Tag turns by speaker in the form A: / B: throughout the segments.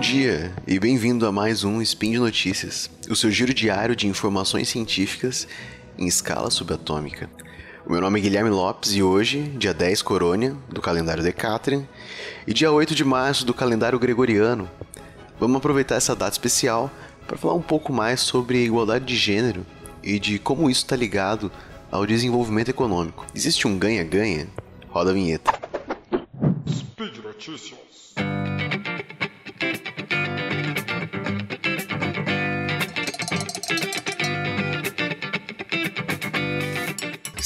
A: dia e bem-vindo a mais um Spin de Notícias, o seu giro diário de informações científicas em escala subatômica. O meu nome é Guilherme Lopes e hoje, dia 10 Corônia, do calendário Decatrian, e dia 8 de março do calendário Gregoriano, vamos aproveitar essa data especial para falar um pouco mais sobre igualdade de gênero e de como isso está ligado ao desenvolvimento econômico. Existe um ganha-ganha? Roda a vinheta.
B: Speed Notícias.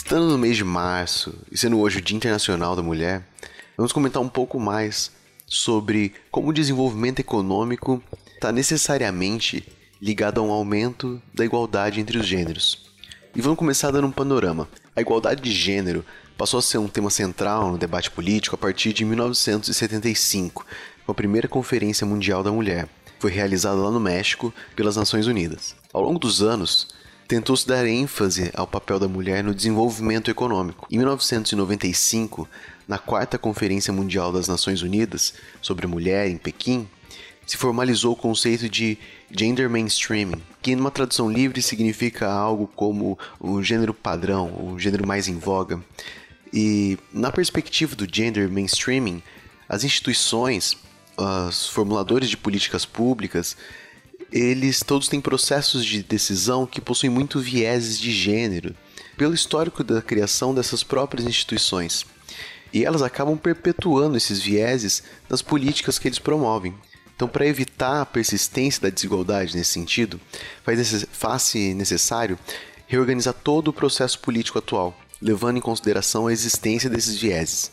A: Estando no mês de março e sendo hoje o Dia Internacional da Mulher, vamos comentar um pouco mais sobre como o desenvolvimento econômico está necessariamente ligado a um aumento da igualdade entre os gêneros. E vamos começar dando um panorama. A igualdade de gênero passou a ser um tema central no debate político a partir de 1975, com a primeira Conferência Mundial da Mulher. Foi realizada lá no México pelas Nações Unidas. Ao longo dos anos, tentou-se dar ênfase ao papel da mulher no desenvolvimento econômico. Em 1995, na quarta Conferência Mundial das Nações Unidas sobre Mulher em Pequim, se formalizou o conceito de gender mainstreaming, que numa tradução livre significa algo como o gênero padrão, o gênero mais em voga. E na perspectiva do gender mainstreaming, as instituições, os formuladores de políticas públicas, eles todos têm processos de decisão que possuem muito vieses de gênero, pelo histórico da criação dessas próprias instituições. E elas acabam perpetuando esses vieses nas políticas que eles promovem. Então, para evitar a persistência da desigualdade nesse sentido, faz-se necessário reorganizar todo o processo político atual, levando em consideração a existência desses vieses.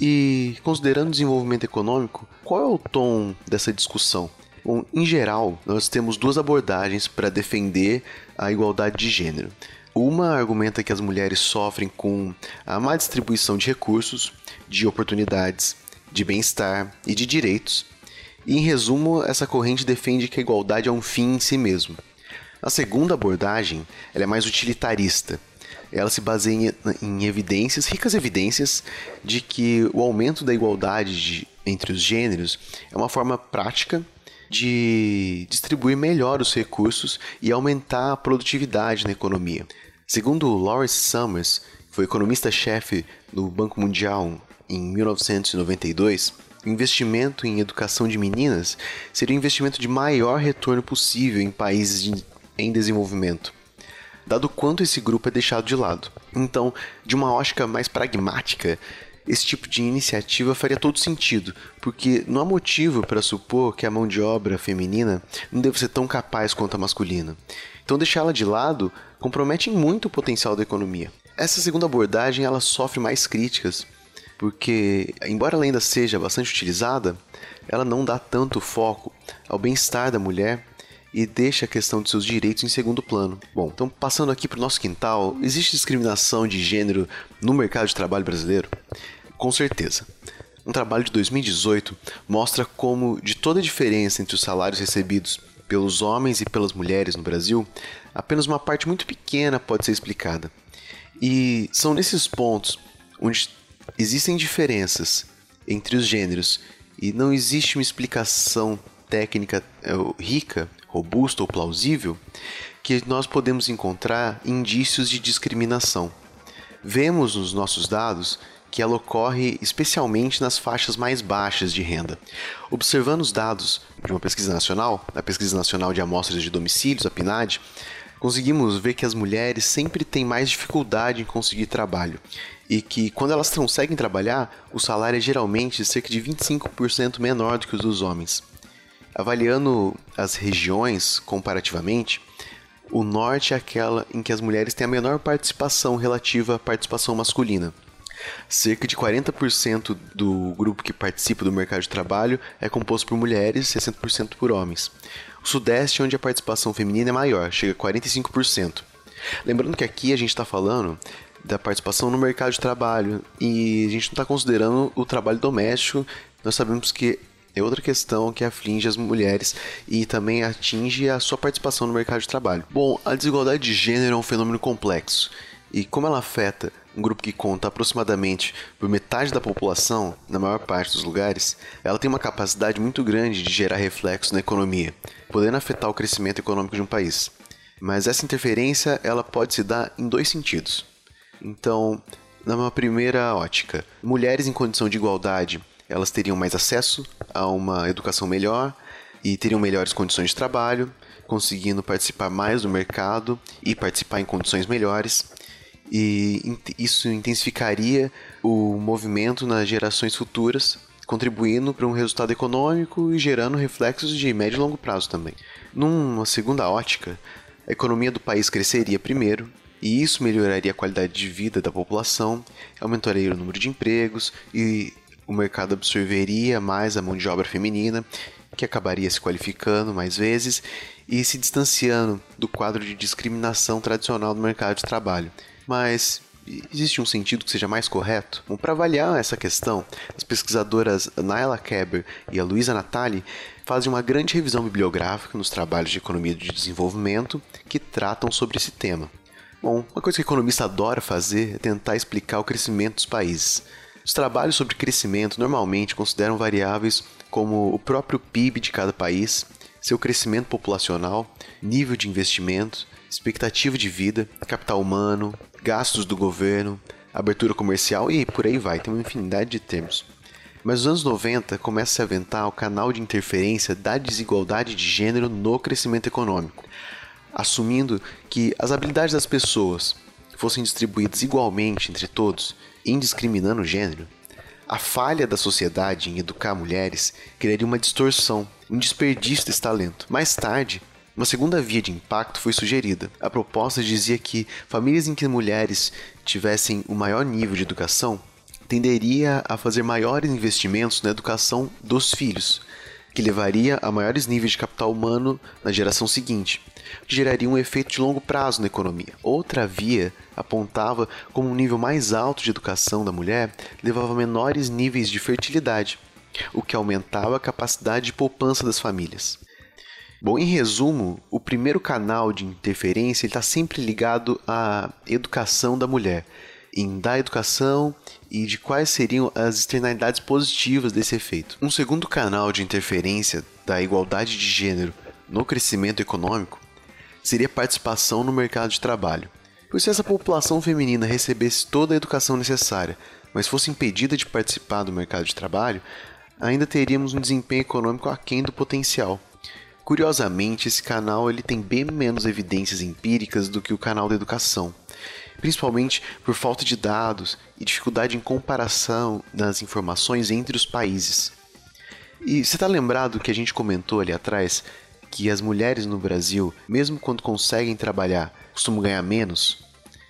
A: E, considerando o desenvolvimento econômico, qual é o tom dessa discussão? Bom, em geral, nós temos duas abordagens para defender a igualdade de gênero. Uma argumenta que as mulheres sofrem com a má distribuição de recursos, de oportunidades, de bem-estar e de direitos, e, em resumo, essa corrente defende que a igualdade é um fim em si mesmo. A segunda abordagem ela é mais utilitarista. Ela se baseia em, evidências, ricas evidências, de que o aumento da igualdade de, entre os gêneros é uma forma prática de distribuir melhor os recursos e aumentar a produtividade na economia. Segundo Lawrence Summers, que foi economista-chefe do Banco Mundial em 1992, o investimento em educação de meninas seria o investimento de maior retorno possível em países de, em desenvolvimento, dado quanto esse grupo é deixado de lado. Então, de uma ótica mais pragmática, esse tipo de iniciativa faria todo sentido, porque não há motivo para supor que a mão de obra feminina não deve ser tão capaz quanto a masculina. Então, deixá-la de lado compromete muito o potencial da economia. Essa segunda abordagem ela sofre mais críticas porque, embora ela ainda seja bastante utilizada, ela não dá tanto foco ao bem-estar da mulher e deixa a questão de seus direitos em segundo plano. Bom, então passando aqui para o nosso quintal, existe discriminação de gênero no mercado de trabalho brasileiro? Com certeza. Um trabalho de 2018 mostra como, de toda a diferença entre os salários recebidos pelos homens e pelas mulheres no Brasil, apenas uma parte muito pequena pode ser explicada. E são nesses pontos onde existem diferenças entre os gêneros e não existe uma explicação técnica é, rica, robusta ou plausível que nós podemos encontrar indícios de discriminação. Vemos nos nossos dados que ela ocorre especialmente nas faixas mais baixas de renda. Observando os dados de uma pesquisa nacional, a Pesquisa Nacional de Amostras de Domicílios, a PNAD, conseguimos ver que as mulheres sempre têm mais dificuldade em conseguir trabalho e que quando elas conseguem trabalhar, o salário é geralmente cerca de 25% menor do que o dos homens. Avaliando as regiões comparativamente, o norte é aquela em que as mulheres têm a menor participação relativa à participação masculina. Cerca de 40% do grupo que participa do mercado de trabalho é composto por mulheres e 60% por homens. O Sudeste, onde a participação feminina é maior, chega a 45%. Lembrando que aqui a gente está falando da participação no mercado de trabalho e a gente não está considerando o trabalho doméstico. Nós sabemos que é outra questão que aflige as mulheres e também atinge a sua participação no mercado de trabalho. Bom, a desigualdade de gênero é um fenômeno complexo e como ela afeta um grupo que conta aproximadamente por metade da população, na maior parte dos lugares, ela tem uma capacidade muito grande de gerar reflexos na economia, podendo afetar o crescimento econômico de um país. Mas essa interferência ela pode se dar em dois sentidos. Então, numa primeira ótica, mulheres em condição de igualdade, elas teriam mais acesso a uma educação melhor e teriam melhores condições de trabalho, conseguindo participar mais do mercado e participar em condições melhores. E isso intensificaria o movimento nas gerações futuras, contribuindo para um resultado econômico e gerando reflexos de médio e longo prazo também. Numa segunda ótica, a economia do país cresceria primeiro, e isso melhoraria a qualidade de vida da população, aumentaria o número de empregos e o mercado absorveria mais a mão de obra feminina, que acabaria se qualificando mais vezes e se distanciando do quadro de discriminação tradicional do mercado de trabalho. Mas existe um sentido que seja mais correto? Bom, para avaliar essa questão, as pesquisadoras Naila Keber e a Luisa Natali fazem uma grande revisão bibliográfica nos trabalhos de economia de desenvolvimento que tratam sobre esse tema. Bom, uma coisa que o economista adora fazer é tentar explicar o crescimento dos países. Os trabalhos sobre crescimento normalmente consideram variáveis como o próprio PIB de cada país, seu crescimento populacional, nível de investimento, expectativa de vida, capital humano, gastos do governo, abertura comercial e por aí vai, tem uma infinidade de termos. Mas nos anos 90 começa a se aventar o canal de interferência da desigualdade de gênero no crescimento econômico, assumindo que as habilidades das pessoas fossem distribuídas igualmente entre todos indiscriminando o gênero, a falha da sociedade em educar mulheres criaria uma distorção, um desperdício desse talento. Mais tarde, uma segunda via de impacto foi sugerida. A proposta dizia que famílias em que mulheres tivessem o um maior nível de educação tenderia a fazer maiores investimentos na educação dos filhos, que levaria a maiores níveis de capital humano na geração seguinte, que geraria um efeito de longo prazo na economia. Outra via apontava como um nível mais alto de educação da mulher levava a menores níveis de fertilidade, o que aumentava a capacidade de poupança das famílias. Bom, em resumo, o primeiro canal de interferência está sempre ligado à educação da mulher, em dar educação e de quais seriam as externalidades positivas desse efeito. Um segundo canal de interferência da igualdade de gênero no crescimento econômico seria a participação no mercado de trabalho. Pois se essa população feminina recebesse toda a educação necessária, mas fosse impedida de participar do mercado de trabalho, ainda teríamos um desempenho econômico aquém do potencial. Curiosamente, esse canal ele tem bem menos evidências empíricas do que o canal da educação principalmente por falta de dados e dificuldade em comparação das informações entre os países. E você está lembrado que a gente comentou ali atrás que as mulheres no Brasil, mesmo quando conseguem trabalhar, costumam ganhar menos?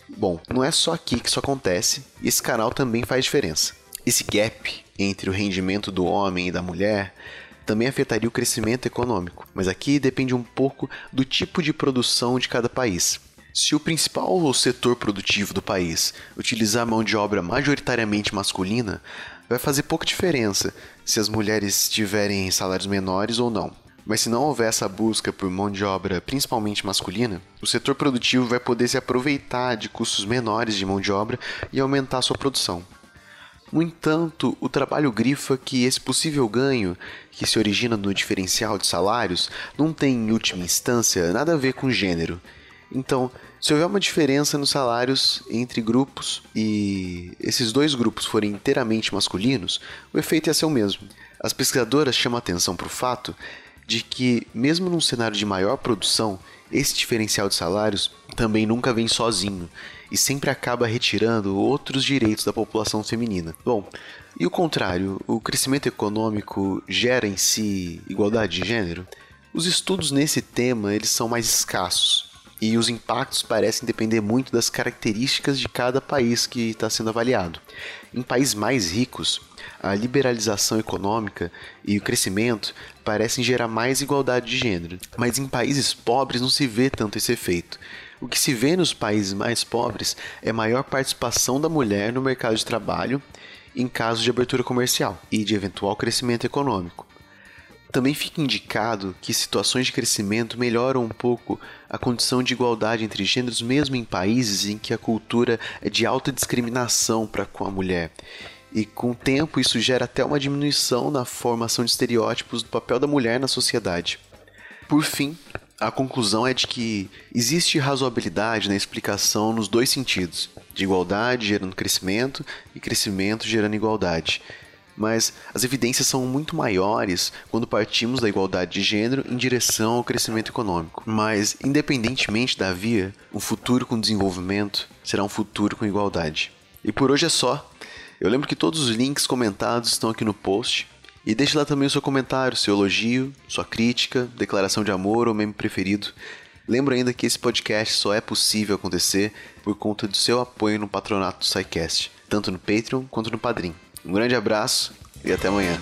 A: Bom, não é só aqui que isso acontece, e esse canal também faz diferença. Esse gap entre o rendimento do homem e da mulher também afetaria o crescimento econômico, mas aqui depende um pouco do tipo de produção de cada país. Se o principal setor produtivo do país utilizar mão de obra majoritariamente masculina, vai fazer pouca diferença se as mulheres tiverem salários menores ou não. Mas se não houver essa busca por mão de obra principalmente masculina, o setor produtivo vai poder se aproveitar de custos menores de mão de obra e aumentar sua produção. No entanto, o trabalho grifa que esse possível ganho, que se origina no diferencial de salários, não tem, em última instância, nada a ver com gênero. Então, se houver uma diferença nos salários entre grupos e esses dois grupos forem inteiramente masculinos, o efeito ia ser o mesmo. As pesquisadoras chamam atenção para o fato de que, mesmo num cenário de maior produção, esse diferencial de salários também nunca vem sozinho e sempre acaba retirando outros direitos da população feminina. Bom, e o contrário, o crescimento econômico gera em si igualdade de gênero? Os estudos nesse tema eles são mais escassos e os impactos parecem depender muito das características de cada país que está sendo avaliado. Em países mais ricos, a liberalização econômica e o crescimento parecem gerar mais igualdade de gênero, mas em países pobres não se vê tanto esse efeito. O que se vê nos países mais pobres é maior participação da mulher no mercado de trabalho em casos de abertura comercial e de eventual crescimento econômico. Também fica indicado que situações de crescimento melhoram um pouco a condição de igualdade entre gêneros, mesmo em países em que a cultura é de alta discriminação para com a mulher. E com o tempo, isso gera até uma diminuição na formação de estereótipos do papel da mulher na sociedade. Por fim, a conclusão é de que existe razoabilidade na explicação nos dois sentidos, de igualdade gerando crescimento e crescimento gerando igualdade mas as evidências são muito maiores quando partimos da igualdade de gênero em direção ao crescimento econômico. Mas, independentemente da via, um futuro com desenvolvimento será um futuro com igualdade. E por hoje é só. Eu lembro que todos os links comentados estão aqui no post. E deixe lá também o seu comentário, seu elogio, sua crítica, declaração de amor ou meme preferido. Lembro ainda que esse podcast só é possível acontecer por conta do seu apoio no patronato do SciCast, tanto no Patreon quanto no Padrim. Um grande abraço e até amanhã.